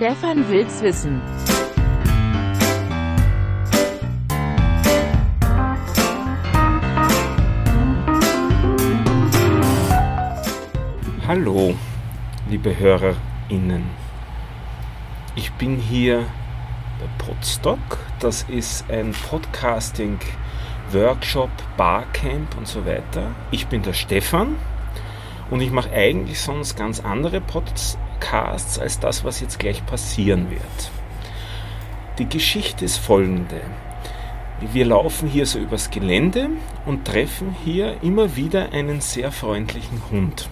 Stefan will's wissen. Hallo, liebe HörerInnen. Ich bin hier bei Podstock. Das ist ein Podcasting-Workshop, Barcamp und so weiter. Ich bin der Stefan und ich mache eigentlich sonst ganz andere Podcasts als das, was jetzt gleich passieren wird. Die Geschichte ist folgende. Wir laufen hier so übers Gelände und treffen hier immer wieder einen sehr freundlichen Hund.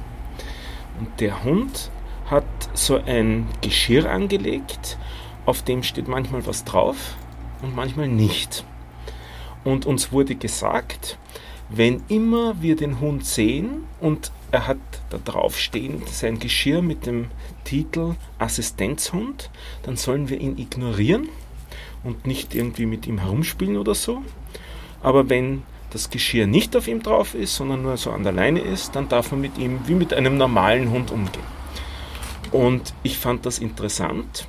Und der Hund hat so ein Geschirr angelegt, auf dem steht manchmal was drauf und manchmal nicht. Und uns wurde gesagt, wenn immer wir den Hund sehen und er hat da drauf stehen sein Geschirr mit dem Titel Assistenzhund, dann sollen wir ihn ignorieren und nicht irgendwie mit ihm herumspielen oder so. Aber wenn das Geschirr nicht auf ihm drauf ist, sondern nur so an der Leine ist, dann darf man mit ihm wie mit einem normalen Hund umgehen. Und ich fand das interessant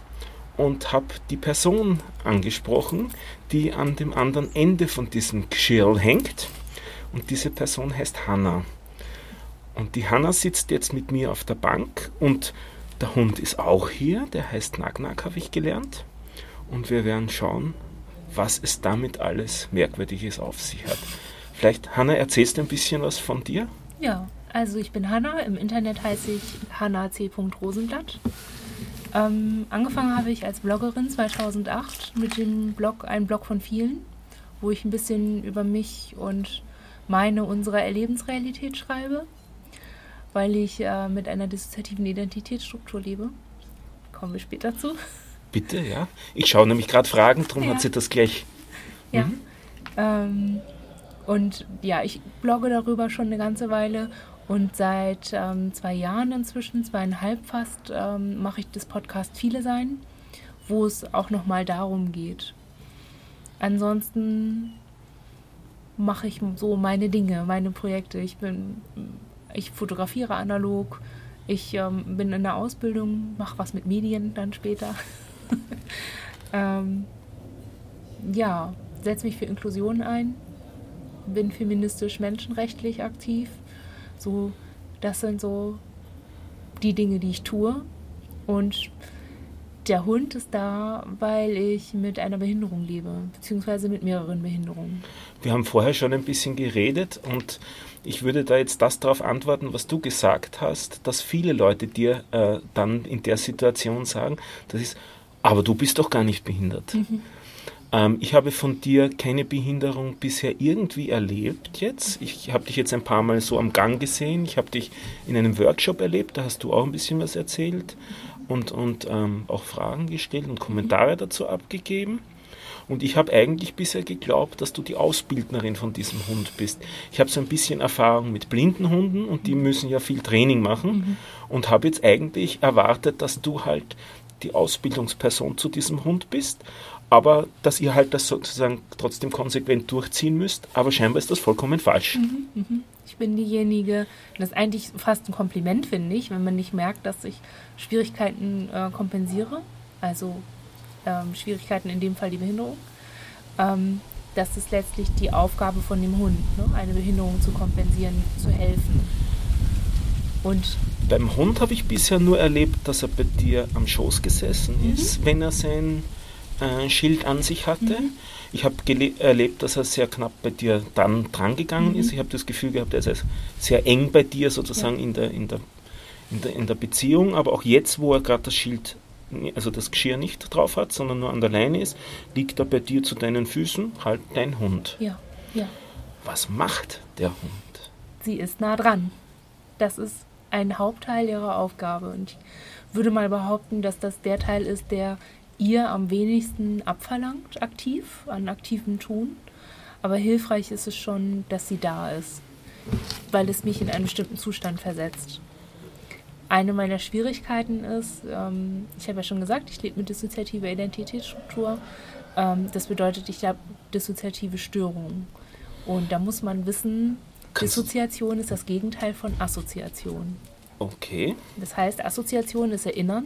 und habe die Person angesprochen, die an dem anderen Ende von diesem Geschirr hängt. Und diese Person heißt Hanna. Und die Hanna sitzt jetzt mit mir auf der Bank und der Hund ist auch hier, der heißt Nagnak, habe ich gelernt. Und wir werden schauen, was es damit alles Merkwürdiges auf sich hat. Vielleicht, Hanna, erzählst du ein bisschen was von dir? Ja, also ich bin Hanna. Im Internet heiße ich Hanna C. Rosenblatt. Ähm, angefangen habe ich als Bloggerin 2008 mit dem Blog Ein Blog von vielen, wo ich ein bisschen über mich und meine, unsere Erlebensrealität schreibe, weil ich äh, mit einer dissoziativen Identitätsstruktur lebe. Kommen wir später zu. Bitte, ja. Ich schaue nämlich gerade Fragen, darum ja. hat sie das gleich. Ja. Mhm. Ähm, und ja, ich blogge darüber schon eine ganze Weile und seit ähm, zwei Jahren inzwischen, zweieinhalb fast, ähm, mache ich das Podcast Viele Sein, wo es auch nochmal darum geht. Ansonsten mache ich so meine Dinge, meine Projekte. Ich bin, ich fotografiere analog, ich ähm, bin in der Ausbildung, mache was mit Medien dann später. ähm, ja, setze mich für Inklusion ein, bin feministisch menschenrechtlich aktiv. So, das sind so die Dinge, die ich tue. Und der Hund ist da, weil ich mit einer Behinderung lebe, beziehungsweise mit mehreren Behinderungen. Wir haben vorher schon ein bisschen geredet und ich würde da jetzt das darauf antworten, was du gesagt hast, dass viele Leute dir äh, dann in der Situation sagen, das ist, aber du bist doch gar nicht behindert. Mhm. Ähm, ich habe von dir keine Behinderung bisher irgendwie erlebt jetzt. Ich habe dich jetzt ein paar Mal so am Gang gesehen. Ich habe dich in einem Workshop erlebt, da hast du auch ein bisschen was erzählt und, und ähm, auch Fragen gestellt und Kommentare dazu abgegeben. Und ich habe eigentlich bisher geglaubt, dass du die Ausbildnerin von diesem Hund bist. Ich habe so ein bisschen Erfahrung mit blinden Hunden und die müssen ja viel Training machen mhm. und habe jetzt eigentlich erwartet, dass du halt die Ausbildungsperson zu diesem Hund bist, aber dass ihr halt das sozusagen trotzdem konsequent durchziehen müsst. Aber scheinbar ist das vollkommen falsch. Mhm, mhm. Ich bin diejenige, das ist eigentlich fast ein Kompliment, finde ich, wenn man nicht merkt, dass ich Schwierigkeiten äh, kompensiere, also ähm, Schwierigkeiten in dem Fall die Behinderung. Ähm, das ist letztlich die Aufgabe von dem Hund, ne? eine Behinderung zu kompensieren, zu helfen. Und beim Hund habe ich bisher nur erlebt, dass er bei dir am Schoß gesessen mhm. ist, wenn er sein äh, Schild an sich hatte. Mhm. Ich habe erlebt, dass er sehr knapp bei dir dann drangegangen mhm. ist. Ich habe das Gefühl gehabt, er ist sehr eng bei dir sozusagen ja. in, der, in, der, in, der, in der Beziehung. Aber auch jetzt, wo er gerade das Schild, also das Geschirr nicht drauf hat, sondern nur an der Leine ist, liegt er bei dir zu deinen Füßen, halt dein Hund. Ja, ja. Was macht der Hund? Sie ist nah dran. Das ist ein Hauptteil ihrer Aufgabe. Und ich würde mal behaupten, dass das der Teil ist, der ihr am wenigsten abverlangt, aktiv, an aktivem Tun. Aber hilfreich ist es schon, dass sie da ist, weil es mich in einen bestimmten Zustand versetzt. Eine meiner Schwierigkeiten ist, ähm, ich habe ja schon gesagt, ich lebe mit dissoziativer Identitätsstruktur. Ähm, das bedeutet, ich habe dissoziative Störungen. Und da muss man wissen, Dissoziation ist das Gegenteil von Assoziation. Okay. Das heißt, Assoziation ist Erinnern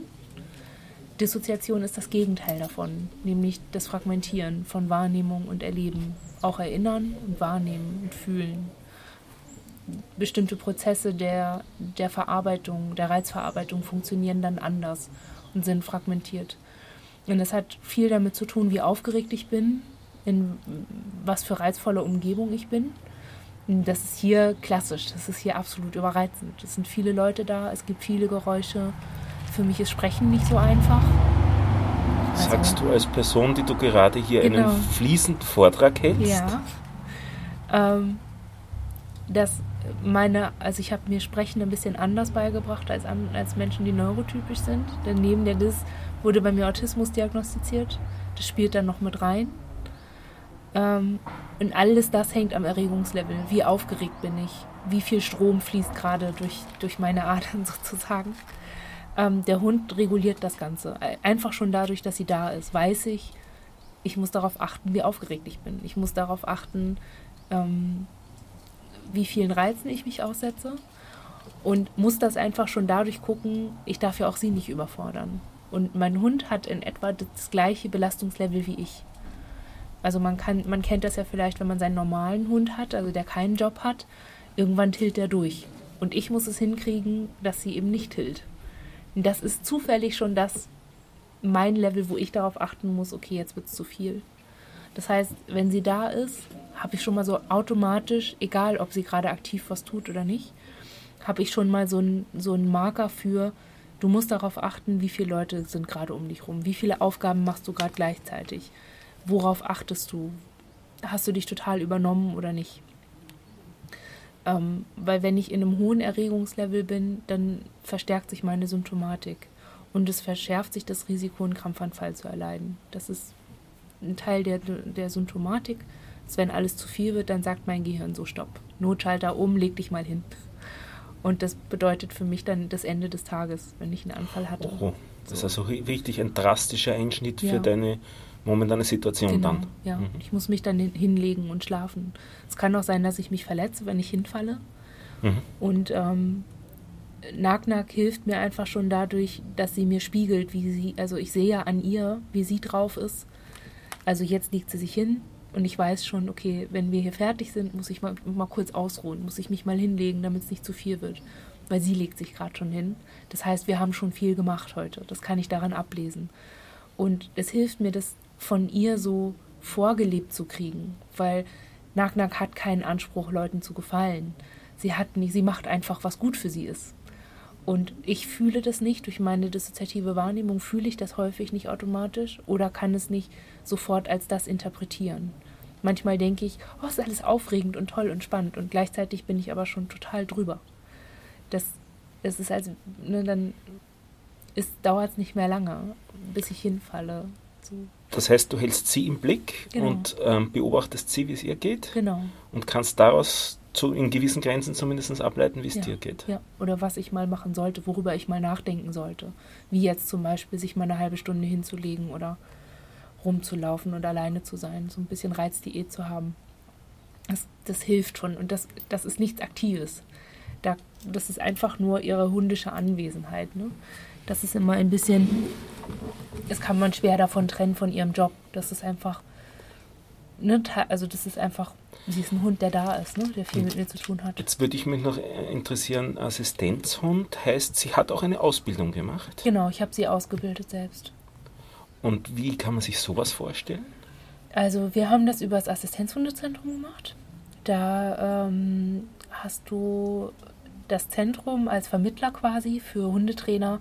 Dissoziation ist das Gegenteil davon, nämlich das Fragmentieren von Wahrnehmung und Erleben, auch Erinnern und Wahrnehmen und Fühlen. Bestimmte Prozesse der, der Verarbeitung, der Reizverarbeitung funktionieren dann anders und sind fragmentiert. Und das hat viel damit zu tun, wie aufgeregt ich bin, in was für reizvolle Umgebung ich bin. Das ist hier klassisch, das ist hier absolut überreizend. Es sind viele Leute da, es gibt viele Geräusche. Für mich ist Sprechen nicht so einfach. Also, Sagst du als Person, die du gerade hier genau. einen fließenden Vortrag hältst? Ja. Ähm, dass meine, also ich habe mir Sprechen ein bisschen anders beigebracht als, als Menschen, die neurotypisch sind. Denn neben der DIS wurde bei mir Autismus diagnostiziert. Das spielt dann noch mit rein. Ähm, und alles das hängt am Erregungslevel. Wie aufgeregt bin ich? Wie viel Strom fließt gerade durch, durch meine Adern sozusagen? Ähm, der Hund reguliert das Ganze. Einfach schon dadurch, dass sie da ist, weiß ich, ich muss darauf achten, wie aufgeregt ich bin. Ich muss darauf achten, ähm, wie vielen Reizen ich mich aussetze. Und muss das einfach schon dadurch gucken, ich darf ja auch sie nicht überfordern. Und mein Hund hat in etwa das gleiche Belastungslevel wie ich. Also man kann, man kennt das ja vielleicht, wenn man seinen normalen Hund hat, also der keinen Job hat, irgendwann tilt er durch. Und ich muss es hinkriegen, dass sie eben nicht tilt. Das ist zufällig schon das, mein Level, wo ich darauf achten muss, okay, jetzt wird es zu viel. Das heißt, wenn sie da ist, habe ich schon mal so automatisch, egal ob sie gerade aktiv was tut oder nicht, habe ich schon mal so einen so Marker für, du musst darauf achten, wie viele Leute sind gerade um dich rum, wie viele Aufgaben machst du gerade gleichzeitig worauf achtest du? Hast du dich total übernommen oder nicht? Ähm, weil wenn ich in einem hohen Erregungslevel bin, dann verstärkt sich meine Symptomatik und es verschärft sich das Risiko, einen Krampfanfall zu erleiden. Das ist ein Teil der, der Symptomatik. Dass wenn alles zu viel wird, dann sagt mein Gehirn so Stopp. Notschalter um, leg dich mal hin. Und das bedeutet für mich dann das Ende des Tages, wenn ich einen Anfall hatte. Oh, das ist also richtig ein drastischer Einschnitt ja. für deine momentane Situation genau, dann. Ja, mhm. ich muss mich dann hinlegen und schlafen. Es kann auch sein, dass ich mich verletze, wenn ich hinfalle. Mhm. Und ähm, Nagnak hilft mir einfach schon dadurch, dass sie mir spiegelt, wie sie, also ich sehe ja an ihr, wie sie drauf ist. Also jetzt legt sie sich hin und ich weiß schon, okay, wenn wir hier fertig sind, muss ich mal, mal kurz ausruhen, muss ich mich mal hinlegen, damit es nicht zu viel wird. Weil sie legt sich gerade schon hin. Das heißt, wir haben schon viel gemacht heute. Das kann ich daran ablesen. Und es hilft mir, das von ihr so vorgelebt zu kriegen, weil Nagnak hat keinen Anspruch, Leuten zu gefallen. Sie hat nicht, sie macht einfach, was gut für sie ist. Und ich fühle das nicht, durch meine dissoziative Wahrnehmung fühle ich das häufig nicht automatisch oder kann es nicht sofort als das interpretieren. Manchmal denke ich, oh, ist alles aufregend und toll und spannend und gleichzeitig bin ich aber schon total drüber. Das, das ist also, ne, dann dauert es nicht mehr lange, bis ich hinfalle. So. Das heißt, du hältst sie im Blick genau. und ähm, beobachtest sie, wie es ihr geht. Genau. Und kannst daraus zu, in gewissen Grenzen zumindest ableiten, wie es ja. dir geht. Ja, oder was ich mal machen sollte, worüber ich mal nachdenken sollte. Wie jetzt zum Beispiel, sich mal eine halbe Stunde hinzulegen oder rumzulaufen und alleine zu sein, so ein bisschen Reizdiät zu haben. Das, das hilft schon und das, das ist nichts Aktives. Da, das ist einfach nur ihre hundische Anwesenheit. Ne? Das ist immer ein bisschen, das kann man schwer davon trennen von ihrem Job. Das ist einfach, ne, also das ist einfach, sie ist ein Hund, der da ist, ne, der viel hm. mit mir zu tun hat. Jetzt würde ich mich noch interessieren, Assistenzhund heißt, sie hat auch eine Ausbildung gemacht? Genau, ich habe sie ausgebildet selbst. Und wie kann man sich sowas vorstellen? Also wir haben das über das Assistenzhundezentrum gemacht. Da ähm, hast du das Zentrum als Vermittler quasi für Hundetrainer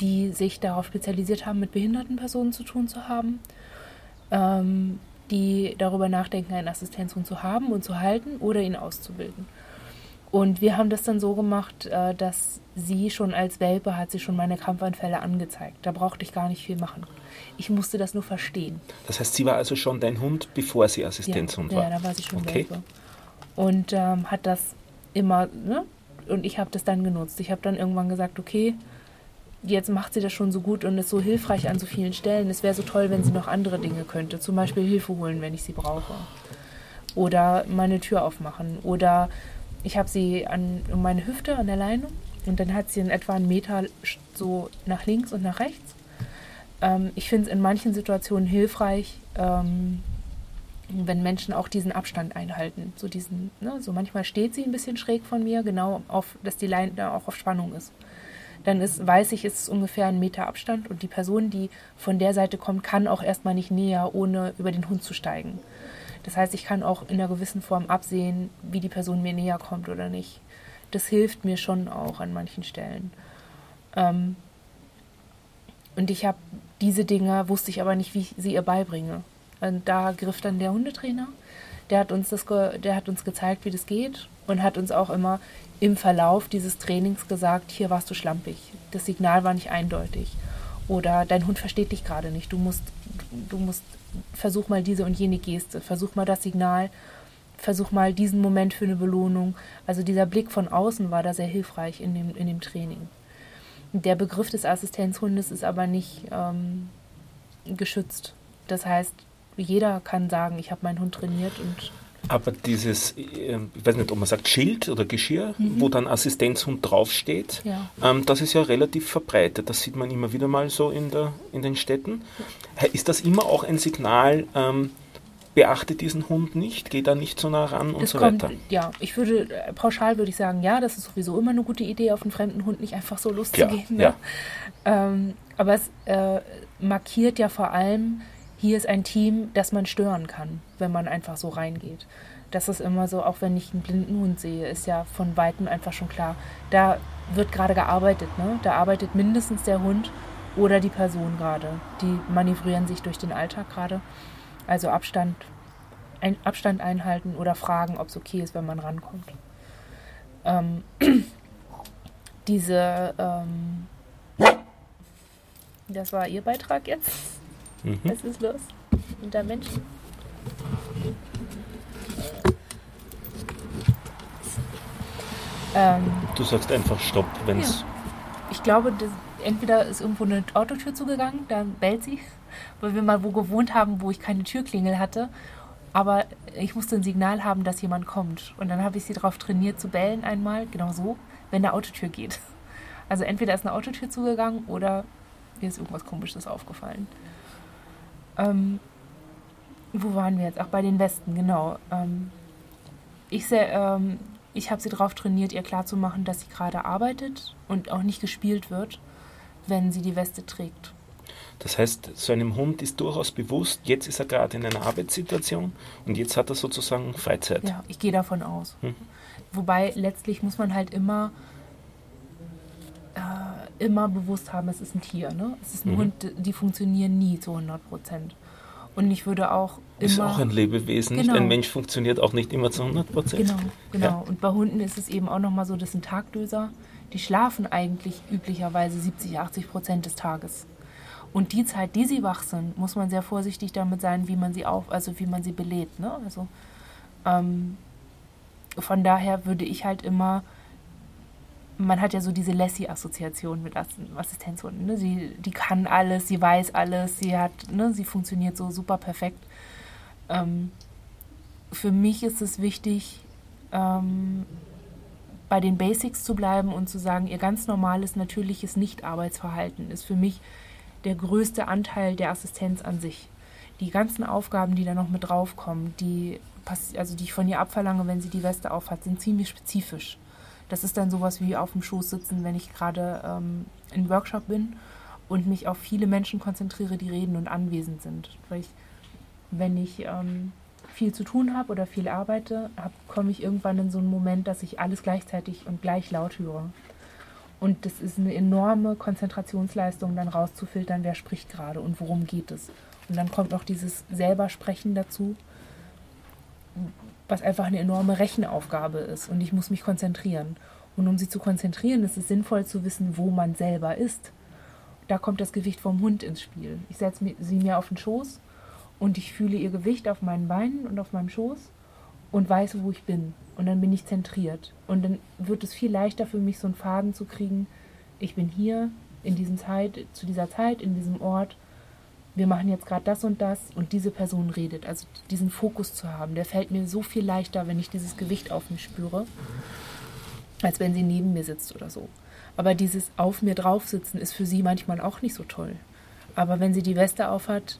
die sich darauf spezialisiert haben, mit behinderten Personen zu tun zu haben, ähm, die darüber nachdenken, einen Assistenzhund zu haben und zu halten oder ihn auszubilden. Und wir haben das dann so gemacht, äh, dass sie schon als Welpe hat sie schon meine Krampfanfälle angezeigt. Da brauchte ich gar nicht viel machen. Ich musste das nur verstehen. Das heißt, sie war also schon dein Hund, bevor sie Assistenzhund ja, war? Ja, da war sie schon okay. Welpe. Und ähm, hat das immer, ne? Und ich habe das dann genutzt. Ich habe dann irgendwann gesagt, okay, jetzt macht sie das schon so gut und ist so hilfreich an so vielen Stellen. Es wäre so toll, wenn sie noch andere Dinge könnte. Zum Beispiel Hilfe holen, wenn ich sie brauche. Oder meine Tür aufmachen. Oder ich habe sie an um meine Hüfte an der Leine und dann hat sie in etwa einen Meter so nach links und nach rechts. ähm, ich finde es in manchen Situationen hilfreich, ähm, wenn Menschen auch diesen Abstand einhalten. So diesen, ne, so manchmal steht sie ein bisschen schräg von mir, genau auf, dass die Leine auch auf Spannung ist. Dann ist, weiß ich, es ist ungefähr ein Meter Abstand und die Person, die von der Seite kommt, kann auch erstmal nicht näher, ohne über den Hund zu steigen. Das heißt, ich kann auch in einer gewissen Form absehen, wie die Person mir näher kommt oder nicht. Das hilft mir schon auch an manchen Stellen. Ähm, und ich habe diese Dinge, wusste ich aber nicht, wie ich sie ihr beibringe. Und da griff dann der Hundetrainer. Der hat uns das, der hat uns gezeigt, wie das geht und hat uns auch immer im Verlauf dieses Trainings gesagt, hier warst du schlampig. Das Signal war nicht eindeutig. Oder dein Hund versteht dich gerade nicht. Du musst, du musst, versuch mal diese und jene Geste, versuch mal das Signal, versuch mal diesen Moment für eine Belohnung. Also dieser Blick von außen war da sehr hilfreich in dem, in dem Training. Der Begriff des Assistenzhundes ist aber nicht ähm, geschützt. Das heißt, jeder kann sagen, ich habe meinen Hund trainiert und. Aber dieses, ähm, ich weiß nicht, ob man sagt Schild oder Geschirr, mhm. wo dann Assistenzhund draufsteht, ja. ähm, das ist ja relativ verbreitet. Das sieht man immer wieder mal so in, der, in den Städten. Ist das immer auch ein Signal, ähm, beachte diesen Hund nicht, geh da nicht so nah ran und das so kommt, weiter. Ja, ich würde, äh, pauschal würde ich sagen, ja, das ist sowieso immer eine gute Idee, auf einen fremden Hund nicht einfach so loszugehen. Ja, ne? ja. Ähm, aber es äh, markiert ja vor allem, hier ist ein Team, das man stören kann, wenn man einfach so reingeht. Das ist immer so, auch wenn ich einen blinden Hund sehe, ist ja von Weitem einfach schon klar. Da wird gerade gearbeitet, ne? Da arbeitet mindestens der Hund oder die Person gerade. Die manövrieren sich durch den Alltag gerade. Also Abstand, ein, Abstand einhalten oder fragen, ob es okay ist, wenn man rankommt. Ähm, diese, ähm, das war Ihr Beitrag jetzt. Mhm. Was ist los? Unter Menschen? Ähm, du sagst einfach Stopp, wenn es. Ja. Ich glaube, das, entweder ist irgendwo eine Autotür zugegangen, dann bellt sie, weil wir mal wo gewohnt haben, wo ich keine Türklingel hatte. Aber ich musste ein Signal haben, dass jemand kommt. Und dann habe ich sie darauf trainiert zu bellen einmal, genau so, wenn eine Autotür geht. Also entweder ist eine Autotür zugegangen oder mir ist irgendwas Komisches aufgefallen. Ähm, wo waren wir jetzt? Ach, bei den Westen, genau. Ähm, ich ähm, ich habe sie darauf trainiert, ihr klarzumachen, dass sie gerade arbeitet und auch nicht gespielt wird, wenn sie die Weste trägt. Das heißt, so einem Hund ist durchaus bewusst, jetzt ist er gerade in einer Arbeitssituation und jetzt hat er sozusagen Freizeit. Ja, ich gehe davon aus. Mhm. Wobei letztlich muss man halt immer äh, immer bewusst haben, es ist ein Tier. Ne? Es ist ein mhm. Hund, die funktionieren nie zu 100 Prozent. Und ich würde auch immer... Ist auch ein Lebewesen, genau. Ein Mensch funktioniert auch nicht immer zu 100 Prozent. Genau, genau. Ja. Und bei Hunden ist es eben auch nochmal so, das sind Tagdöser. Die schlafen eigentlich üblicherweise 70, 80 Prozent des Tages. Und die Zeit, die sie wach sind, muss man sehr vorsichtig damit sein, wie man sie auf, also wie man sie belebt. Ne? Also ähm, von daher würde ich halt immer man hat ja so diese Lassie-Assoziation mit Assistenzhunden. Ne? Sie, die kann alles, sie weiß alles, sie hat, ne, sie funktioniert so super perfekt. Ähm, für mich ist es wichtig, ähm, bei den Basics zu bleiben und zu sagen, ihr ganz normales, natürliches Nicht-Arbeitsverhalten ist für mich der größte Anteil der Assistenz an sich. Die ganzen Aufgaben, die da noch mit draufkommen, die, also die ich von ihr abverlange, wenn sie die Weste aufhat, sind ziemlich spezifisch. Das ist dann sowas wie auf dem Schoß sitzen, wenn ich gerade ähm, in Workshop bin und mich auf viele Menschen konzentriere, die reden und anwesend sind. Weil ich, wenn ich ähm, viel zu tun habe oder viel arbeite, komme ich irgendwann in so einen Moment, dass ich alles gleichzeitig und gleich laut höre. Und das ist eine enorme Konzentrationsleistung, dann rauszufiltern, wer spricht gerade und worum geht es. Und dann kommt noch dieses selber Sprechen dazu, was einfach eine enorme Rechenaufgabe ist und ich muss mich konzentrieren. Und um sie zu konzentrieren, ist es sinnvoll zu wissen, wo man selber ist. Da kommt das Gewicht vom Hund ins Spiel. Ich setze sie mir auf den Schoß und ich fühle ihr Gewicht auf meinen Beinen und auf meinem Schoß und weiß, wo ich bin. Und dann bin ich zentriert. Und dann wird es viel leichter für mich, so einen Faden zu kriegen. Ich bin hier in diesem Zeit, zu dieser Zeit, in diesem Ort wir machen jetzt gerade das und das und diese Person redet. Also diesen Fokus zu haben, der fällt mir so viel leichter, wenn ich dieses Gewicht auf mich spüre, als wenn sie neben mir sitzt oder so. Aber dieses auf mir drauf sitzen ist für sie manchmal auch nicht so toll. Aber wenn sie die Weste aufhat,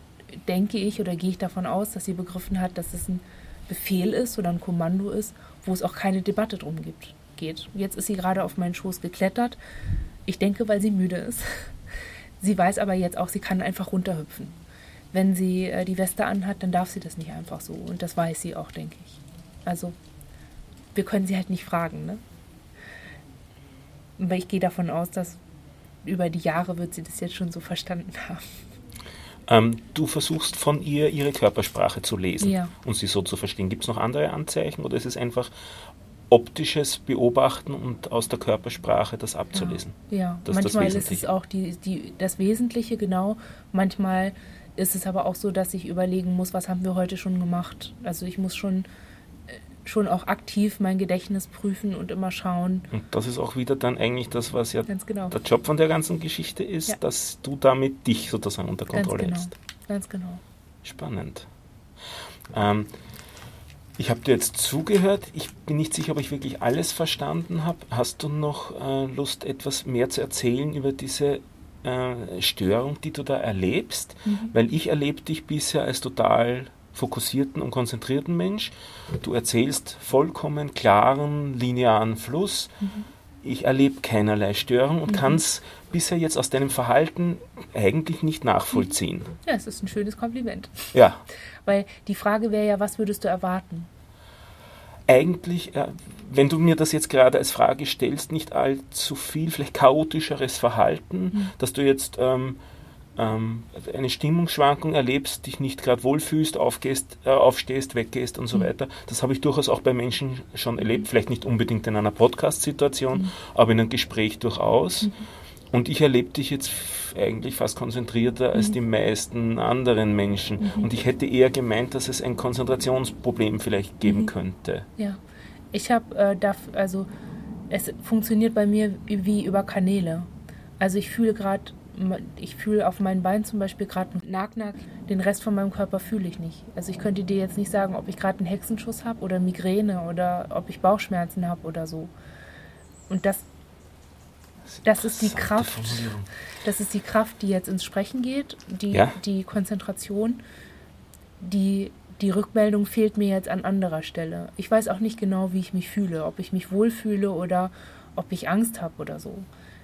denke ich oder gehe ich davon aus, dass sie begriffen hat, dass es ein Befehl ist oder ein Kommando ist, wo es auch keine Debatte drum gibt, geht. Jetzt ist sie gerade auf meinen Schoß geklettert. Ich denke, weil sie müde ist. Sie weiß aber jetzt auch, sie kann einfach runterhüpfen. Wenn sie äh, die Weste anhat, dann darf sie das nicht einfach so. Und das weiß sie auch, denke ich. Also, wir können sie halt nicht fragen, ne? Aber ich gehe davon aus, dass über die Jahre wird sie das jetzt schon so verstanden haben. Ähm, du versuchst von ihr ihre Körpersprache zu lesen Ja. und sie so zu verstehen. Gibt es noch andere Anzeichen oder ist es einfach optisches Beobachten und aus der Körpersprache das abzulesen? Ja, Das ist das manchmal ist, es Wesentliche. auch die, die, das Wesentliche, genau. Manchmal ist es aber auch so, dass ich überlegen muss, was haben wir heute schon gemacht. Also ich muss schon, äh, schon auch aktiv mein Gedächtnis prüfen und immer schauen. Und das ist auch wieder dann eigentlich das, was ja Ganz genau. der Job von der ganzen Geschichte ist, Ja. dass du damit dich sozusagen unter Ganz Kontrolle genau. hältst. Ganz genau. Spannend. Ähm, ich habe dir jetzt zugehört. Ich bin nicht sicher, ob ich wirklich alles verstanden habe. Hast du noch äh, Lust, etwas mehr zu erzählen über diese äh, Störung, die du da erlebst? Mhm. Weil ich erlebe dich bisher als total fokussierten und konzentrierten Mensch. Du erzählst vollkommen klaren, linearen Fluss. Mhm. Ich erlebe keinerlei Störung und kann es bisher jetzt aus deinem Verhalten eigentlich nicht nachvollziehen. Ja, es ist ein schönes Kompliment. Ja, Weil die Frage wäre ja, was würdest du erwarten? eigentlich, äh, wenn du mir das jetzt gerade als Frage stellst, nicht allzu viel, vielleicht chaotischeres Verhalten, dass du jetzt ähm, ähm, eine Stimmungsschwankung erlebst, dich nicht gerade wohlfühlst, aufgehst, äh, aufstehst, weggehst und so weiter. Das habe ich durchaus auch bei Menschen schon erlebt, vielleicht nicht unbedingt in einer Podcast-Situation, aber in einem Gespräch durchaus. Und ich erlebe dich jetzt eigentlich fast konzentrierter als die meisten anderen Menschen. Und ich hätte eher gemeint, dass es ein Konzentrationsproblem vielleicht geben könnte. Ja, ich habe äh, darf- also es funktioniert bei mir wie über Kanäle. Also ich fühle gerade, ich fühle auf meinen Beinen zum Beispiel gerade einen Nack-Nack. Den Rest von meinem Körper fühle ich nicht. Also ich könnte dir jetzt nicht sagen, ob ich gerade einen Hexenschuss habe oder Migräne oder ob ich Bauchschmerzen habe oder so. Und das, das ist die Kraft. Das ist die Kraft, die jetzt ins Sprechen geht, die, Ja. die Konzentration. Die, die Rückmeldung fehlt mir jetzt an anderer Stelle. Ich weiß auch nicht genau, wie ich mich fühle, ob ich mich wohlfühle oder ob ich Angst habe oder so.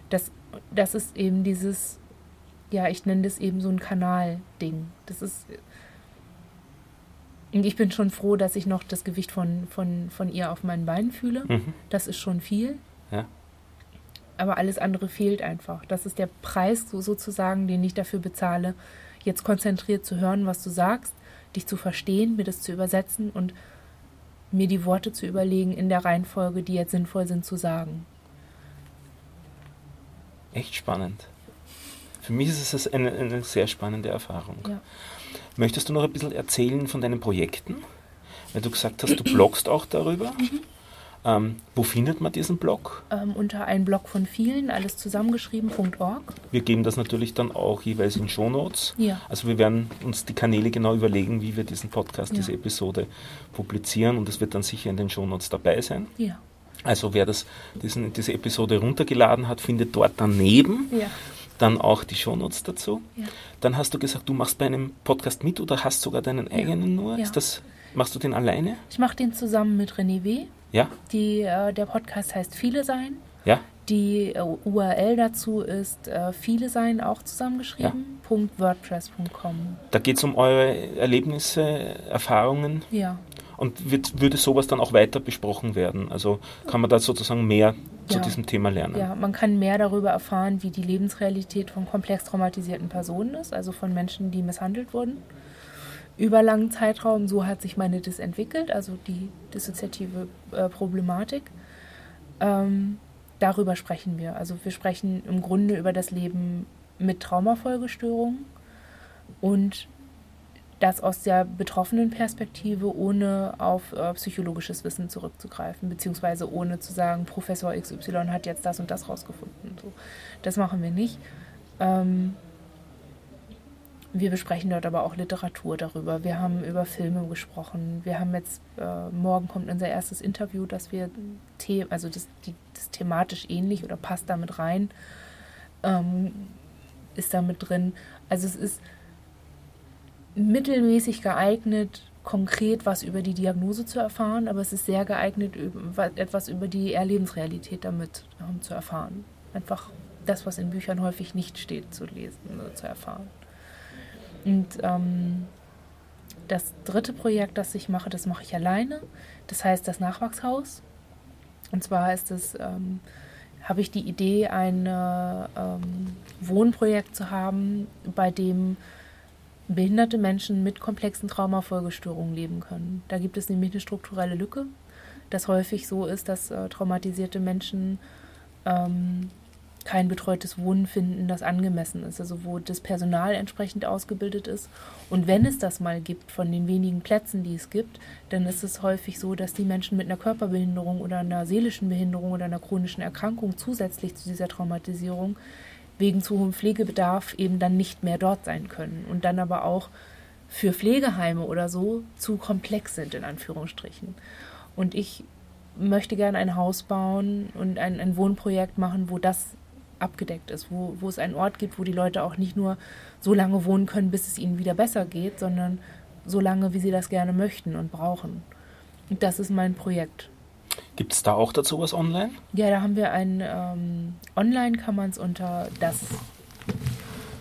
Das, das ist eben dieses, ja, ich nenne das eben so ein Kanal-Ding. Das ist. Und ich bin schon froh, dass ich noch das Gewicht von, von, von ihr auf meinen Beinen fühle. Mhm. Das ist schon viel. Ja. Aber alles andere fehlt einfach. Das ist der Preis so, sozusagen, den ich dafür bezahle, jetzt konzentriert zu hören, was du sagst, dich zu verstehen, mir das zu übersetzen und mir die Worte zu überlegen in der Reihenfolge, die jetzt sinnvoll sind zu sagen. Echt spannend. Für mich ist es eine, eine sehr spannende Erfahrung. Ja. Möchtest du noch ein bisschen erzählen von deinen Projekten? Weil du gesagt hast, du bloggst auch darüber. Mhm. Ähm, wo findet man diesen Blog? Ähm, unter ein Blog von vielen, alles zusammengeschrieben.org. Wir geben das natürlich dann auch jeweils in Shownotes. Ja. Also wir werden uns die Kanäle genau überlegen, wie wir diesen Podcast, Ja. diese Episode publizieren und das wird dann sicher in den Shownotes dabei sein. Ja. Also wer das, diesen, diese Episode runtergeladen hat, findet dort daneben Ja. dann auch die Shownotes dazu. Ja. Dann hast du gesagt, du machst bei einem Podcast mit oder hast sogar deinen eigenen nur. Ja. Ist das, machst du den alleine? Ich mache den zusammen mit René W. Ja? Die, äh, der Podcast heißt Viele sein. Ja? Die äh, URL dazu ist äh, viele sein, auch zusammengeschrieben, .wordpress.com. Da geht es um eure Erlebnisse, Erfahrungen Ja, und wird, würde sowas dann auch weiter besprochen werden? Also kann man da sozusagen mehr zu Ja. diesem Thema lernen? ja, man kann mehr darüber erfahren, wie die Lebensrealität von komplex traumatisierten Personen ist, also von Menschen, die misshandelt wurden. Über langen Zeitraum, so hat sich meine Dis entwickelt, also die dissoziative äh, Problematik. Ähm, darüber sprechen wir. Also wir sprechen im Grunde über das Leben mit Traumafolgestörungen und das aus der betroffenen Perspektive, ohne auf äh, psychologisches Wissen zurückzugreifen, beziehungsweise ohne zu sagen, Professor XY hat jetzt das und das rausgefunden. So. Das machen wir nicht. Ähm, wir besprechen dort aber auch Literatur darüber. Wir haben über Filme gesprochen. Wir haben jetzt, äh, morgen kommt unser erstes Interview, das wir, The also das, die, das thematisch ähnlich oder passt damit rein. Ähm, ist da mit drin. Also es ist mittelmäßig geeignet, konkret was über die Diagnose zu erfahren, aber es ist sehr geeignet, etwas über die Erlebensrealität damit ähm, zu erfahren. Einfach das, was in Büchern häufig nicht steht, zu lesen oder zu erfahren. Und ähm, das dritte Projekt, das ich mache, das mache ich alleine. Das heißt das Nachwachshaus. Und zwar ist es, ähm, habe ich die Idee, ein äh, ähm, Wohnprojekt zu haben, bei dem behinderte Menschen mit komplexen Traumafolgestörungen leben können. Da gibt es nämlich eine strukturelle Lücke, das häufig so ist, dass äh, traumatisierte Menschen ähm, kein betreutes Wohnen finden, das angemessen ist, also wo das Personal entsprechend ausgebildet ist. Und wenn es das mal gibt, von den wenigen Plätzen, die es gibt, dann ist es häufig so, dass die Menschen mit einer Körperbehinderung oder einer seelischen Behinderung oder einer chronischen Erkrankung zusätzlich zu dieser Traumatisierung wegen zu hohem Pflegebedarf eben dann nicht mehr dort sein können und dann aber auch für Pflegeheime oder so zu komplex sind, in Anführungsstrichen. Und ich möchte gerne ein Haus bauen und ein, ein Wohnprojekt machen, wo das abgedeckt ist, wo, wo es einen Ort gibt, wo die Leute auch nicht nur so lange wohnen können, bis es ihnen wieder besser geht, sondern so lange, wie sie das gerne möchten und brauchen. Und das ist mein Projekt. Gibt es da auch dazu was online? Ja, da haben wir ein, ähm, online kann man es unter das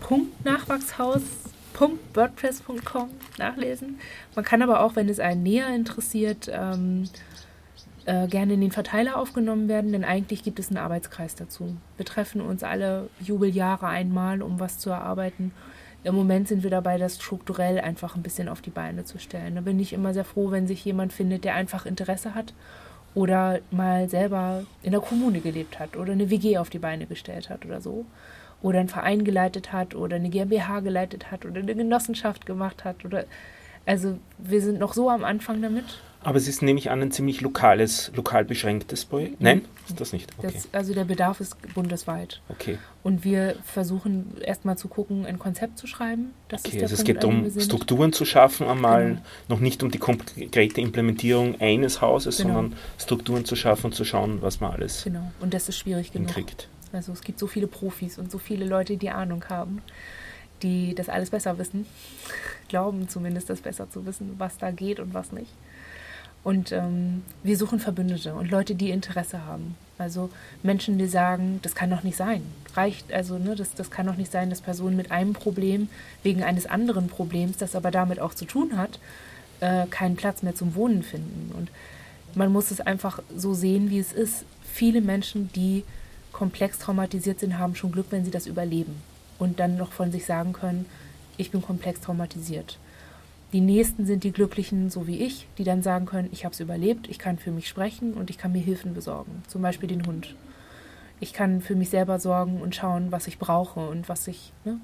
Punkt Nachwachshaus.wordpress.com nachlesen. Man kann aber auch, wenn es einen näher interessiert, ähm, äh, gerne in den Verteiler aufgenommen werden, denn eigentlich gibt es einen Arbeitskreis dazu. Wir treffen uns alle Jubeljahre einmal, um was zu erarbeiten. Im Moment sind wir dabei, das strukturell einfach ein bisschen auf die Beine zu stellen. Da bin ich immer sehr froh, wenn sich jemand findet, der einfach Interesse hat oder mal selber in der Kommune gelebt hat oder eine WG auf die Beine gestellt hat oder so oder einen Verein geleitet hat oder eine GmbH geleitet hat oder eine Genossenschaft gemacht hat oder also wir sind noch so am Anfang damit aber es ist, nehme ich an, ein ziemlich lokales, lokal beschränktes Projekt. Nein, ist das nicht? Okay. Das, also der Bedarf ist bundesweit. Okay. Und wir versuchen erstmal zu gucken, ein Konzept zu schreiben. Das okay, also Punkt, es geht darum, Strukturen zu schaffen, einmal genau. noch nicht um die konkrete Implementierung eines Hauses, genau. sondern Strukturen zu schaffen und zu schauen, was man alles Genau, und das ist schwierig genug. Hinkriegt. Also es gibt so viele Profis und so viele Leute, die Ahnung haben, die das alles besser wissen, glauben zumindest das besser zu wissen, was da geht und was nicht. Und ähm, wir suchen Verbündete und Leute, die Interesse haben. Also Menschen, die sagen, das kann doch nicht sein. Reicht, also, ne, das, das kann doch nicht sein, dass Personen mit einem Problem wegen eines anderen Problems, das aber damit auch zu tun hat, äh, keinen Platz mehr zum Wohnen finden. Und man muss es einfach so sehen, wie es ist. Viele Menschen, die komplex traumatisiert sind, haben schon Glück, wenn sie das überleben und dann noch von sich sagen können, ich bin komplex traumatisiert. Die nächsten sind die Glücklichen, so wie ich, die dann sagen können, ich habe es überlebt, ich kann für mich sprechen und ich kann mir Hilfen besorgen, zum Beispiel den Hund. Ich kann für mich selber sorgen und schauen, was ich brauche und was ich. Ne?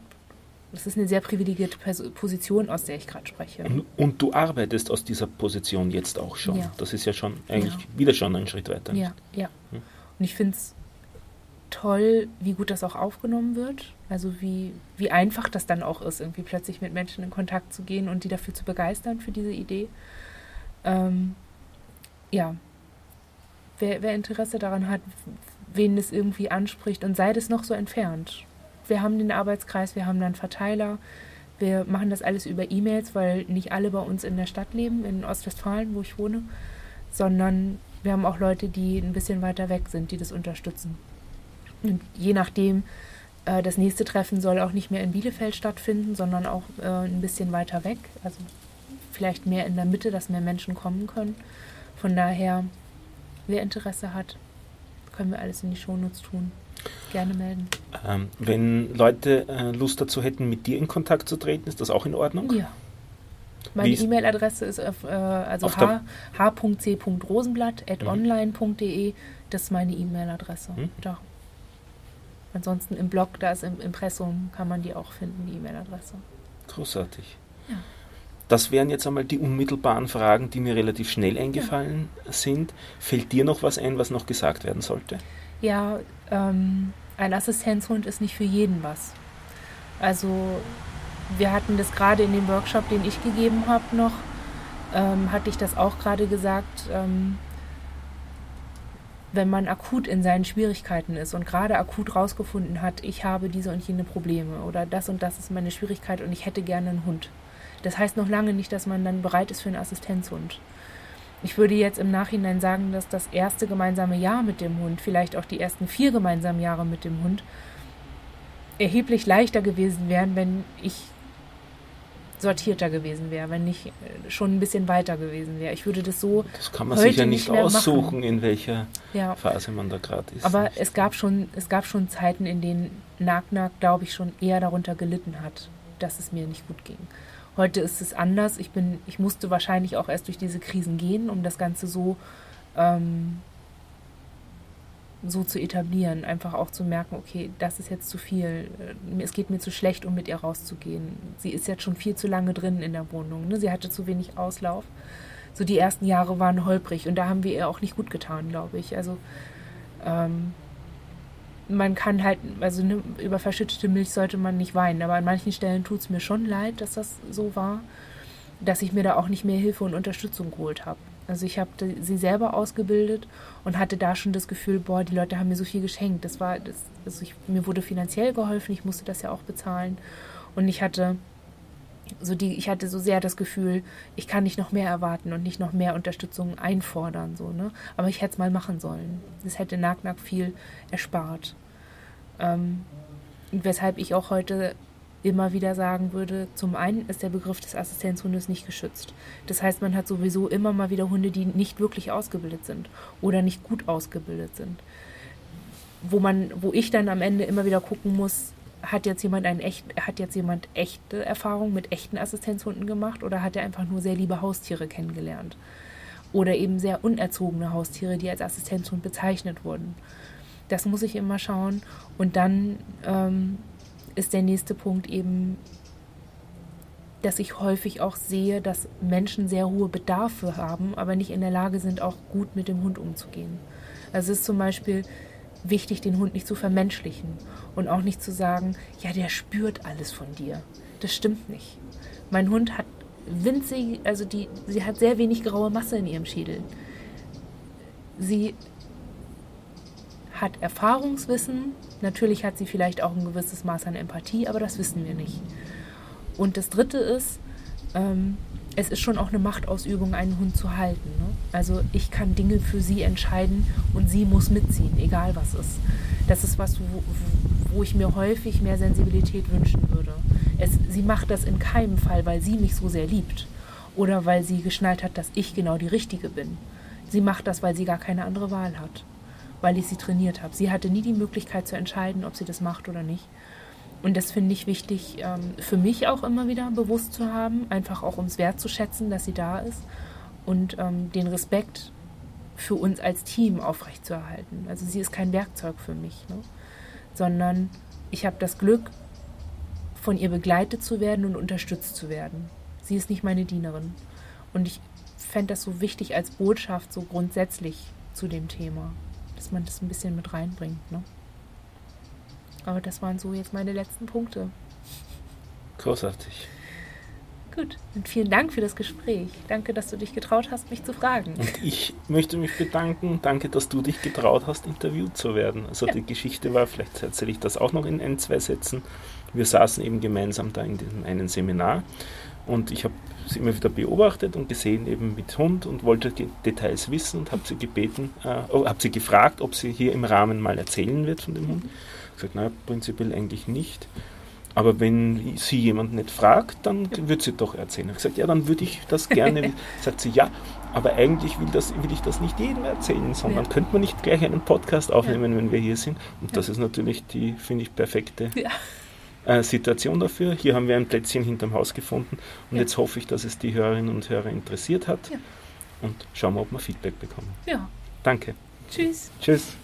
Das ist eine sehr privilegierte Position, aus der ich gerade spreche. Und, und, du arbeitest aus dieser Position jetzt auch schon. Ja. Das ist ja schon eigentlich ja. wieder schon ein Schritt weiter. Ja, ja. Hm? Und ich finde es toll, wie gut das auch aufgenommen wird. Also wie, wie einfach das dann auch ist, irgendwie plötzlich mit Menschen in Kontakt zu gehen und die dafür zu begeistern für diese Idee. Ähm, ja, wer, wer Interesse daran hat, wen es irgendwie anspricht und sei das noch so entfernt. Wir haben den Arbeitskreis, wir haben dann Verteiler, wir machen das alles über E-Mails, weil nicht alle bei uns in der Stadt leben, in Ostwestfalen, wo ich wohne, sondern wir haben auch Leute, die ein bisschen weiter weg sind, die das unterstützen. Je nachdem, äh, das nächste Treffen soll auch nicht mehr in Bielefeld stattfinden, sondern auch äh, ein bisschen weiter weg. Also vielleicht mehr in der Mitte, dass mehr Menschen kommen können. Von daher, wer Interesse hat, können wir alles in die Shownotes tun. Gerne melden. Ähm, wenn Leute äh, Lust dazu hätten, mit dir in Kontakt zu treten, ist das auch in Ordnung? Ja. Meine E-Mail-Adresse ist auf, äh, also h.c.rosenblatt.online.de. Das ist meine E-Mail-Adresse. Hm? Da Ansonsten im Blog, da ist im Impressum, kann man die auch finden, die E-Mail-Adresse. Großartig. Ja. Das wären jetzt einmal die unmittelbaren Fragen, die mir relativ schnell eingefallen ja. sind. Fällt dir noch was ein, was noch gesagt werden sollte? Ja, ähm, ein Assistenzhund ist nicht für jeden was. Also wir hatten das gerade in dem Workshop, den ich gegeben habe noch, ähm, hatte ich das auch gerade gesagt. Ähm, wenn man akut in seinen Schwierigkeiten ist und gerade akut rausgefunden hat, ich habe diese und jene Probleme oder das und das ist meine Schwierigkeit und ich hätte gerne einen Hund. Das heißt noch lange nicht, dass man dann bereit ist für einen Assistenzhund. Ich würde jetzt im Nachhinein sagen, dass das erste gemeinsame Jahr mit dem Hund, vielleicht auch die ersten vier gemeinsamen Jahre mit dem Hund, erheblich leichter gewesen wären, wenn ich sortierter gewesen wäre, wenn ich äh, schon ein bisschen weiter gewesen wäre. Ich würde das so. Das kann man sich ja nicht, nicht aussuchen, machen. in welcher ja. Phase man da gerade ist. Aber es gab schon, es gab schon Zeiten, in denen Nagnak, glaube ich, schon eher darunter gelitten hat, dass es mir nicht gut ging. Heute ist es anders. Ich bin, ich musste wahrscheinlich auch erst durch diese Krisen gehen, um das Ganze so ähm, so zu etablieren, einfach auch zu merken, okay, das ist jetzt zu viel, äh, es geht mir zu schlecht, um mit ihr rauszugehen. Sie ist jetzt schon viel zu lange drin in der Wohnung, ne? sie hatte zu wenig Auslauf. So die ersten Jahre waren holprig und da haben wir ihr auch nicht gut getan, glaube ich. Also ähm, man kann halt, also ne, über verschüttete Milch sollte man nicht weinen, aber an manchen Stellen tut es mir schon leid, dass das so war, dass ich mir da auch nicht mehr Hilfe und Unterstützung geholt habe. Also ich habe sie selber ausgebildet und hatte da schon das Gefühl, boah, die Leute haben mir so viel geschenkt. Das war, das, also ich, mir wurde finanziell geholfen, ich musste das ja auch bezahlen. Und ich hatte so die, ich hatte so sehr das Gefühl, ich kann nicht noch mehr erwarten und nicht noch mehr Unterstützung einfordern, so, ne? Aber ich hätte es mal machen sollen. Das hätte Nack Nack viel erspart. Ähm, weshalb ich auch heute immer wieder sagen würde, zum einen ist der Begriff des Assistenzhundes nicht geschützt. Das heißt, man hat sowieso immer mal wieder Hunde, die nicht wirklich ausgebildet sind oder nicht gut ausgebildet sind. Wo man, wo ich dann am Ende immer wieder gucken muss, hat jetzt jemand einen echt, hat jetzt jemand echte Erfahrung mit echten Assistenzhunden gemacht oder hat er einfach nur sehr liebe Haustiere kennengelernt? Oder eben sehr unerzogene Haustiere, die als Assistenzhund bezeichnet wurden. Das muss ich immer schauen. Und dann ähm, ist der nächste Punkt eben, dass ich häufig auch sehe, dass Menschen sehr hohe Bedarfe haben, aber nicht in der Lage sind, auch gut mit dem Hund umzugehen. Also es ist zum Beispiel wichtig, den Hund nicht zu vermenschlichen und auch nicht zu sagen, ja, der spürt alles von dir. Das stimmt nicht. Mein Hund hat winzig, also die, sie hat sehr wenig graue Masse in ihrem Schädel. Sie hat Erfahrungswissen, natürlich hat sie vielleicht auch ein gewisses Maß an Empathie, aber das wissen wir nicht. Und das Dritte ist, ähm, es ist schon auch eine Machtausübung, einen Hund zu halten. Ne? Also ich kann Dinge für sie entscheiden und sie muss mitziehen, egal was ist. Das ist was, wo, wo ich mir häufig mehr Sensibilität wünschen würde. Es, sie macht das in keinem Fall, weil sie mich so sehr liebt oder weil sie geschnallt hat, dass ich genau die Richtige bin. Sie macht das, weil sie gar keine andere Wahl hat weil ich sie trainiert habe. Sie hatte nie die Möglichkeit zu entscheiden, ob sie das macht oder nicht. Und das finde ich wichtig ähm, für mich auch immer wieder bewusst zu haben, einfach auch um es wertzuschätzen, dass sie da ist und ähm, den Respekt für uns als Team aufrechtzuerhalten. Also sie ist kein Werkzeug für mich, ne? sondern ich habe das Glück, von ihr begleitet zu werden und unterstützt zu werden. Sie ist nicht meine Dienerin. Und ich fände das so wichtig als Botschaft, so grundsätzlich zu dem Thema dass man das ein bisschen mit reinbringt. Ne? Aber das waren so jetzt meine letzten Punkte. Großartig. Gut, und vielen Dank für das Gespräch. Danke, dass du dich getraut hast, mich zu fragen. Und ich möchte mich bedanken. Danke, dass du dich getraut hast, interviewt zu werden. Also ja. die Geschichte war, vielleicht erzähle ich das auch noch in ein, zwei Sätzen. Wir saßen eben gemeinsam da in diesem einen Seminar und ich habe sie immer wieder beobachtet und gesehen eben mit Hund und wollte die Details wissen und habe sie gebeten, äh, oh, habe sie gefragt, ob sie hier im Rahmen mal erzählen wird von dem Hund. Ich gesagt, naja, prinzipiell eigentlich nicht. Aber wenn sie jemand nicht fragt, dann wird sie doch erzählen. Ich habe gesagt, ja, dann würde ich das gerne. Sagt sie, ja, aber eigentlich will, das, will ich das nicht jedem erzählen, sondern ja. könnte man nicht gleich einen Podcast aufnehmen, ja. wenn wir hier sind. Und das ist natürlich die, finde ich, perfekte ja äh, Situation dafür. Hier haben wir ein Plätzchen hinterm Haus gefunden und ja. jetzt hoffe ich, dass es die Hörerinnen und Hörer interessiert hat. Ja. Und schauen wir, ob wir Feedback bekommen. Ja. Danke. Tschüss. Tschüss.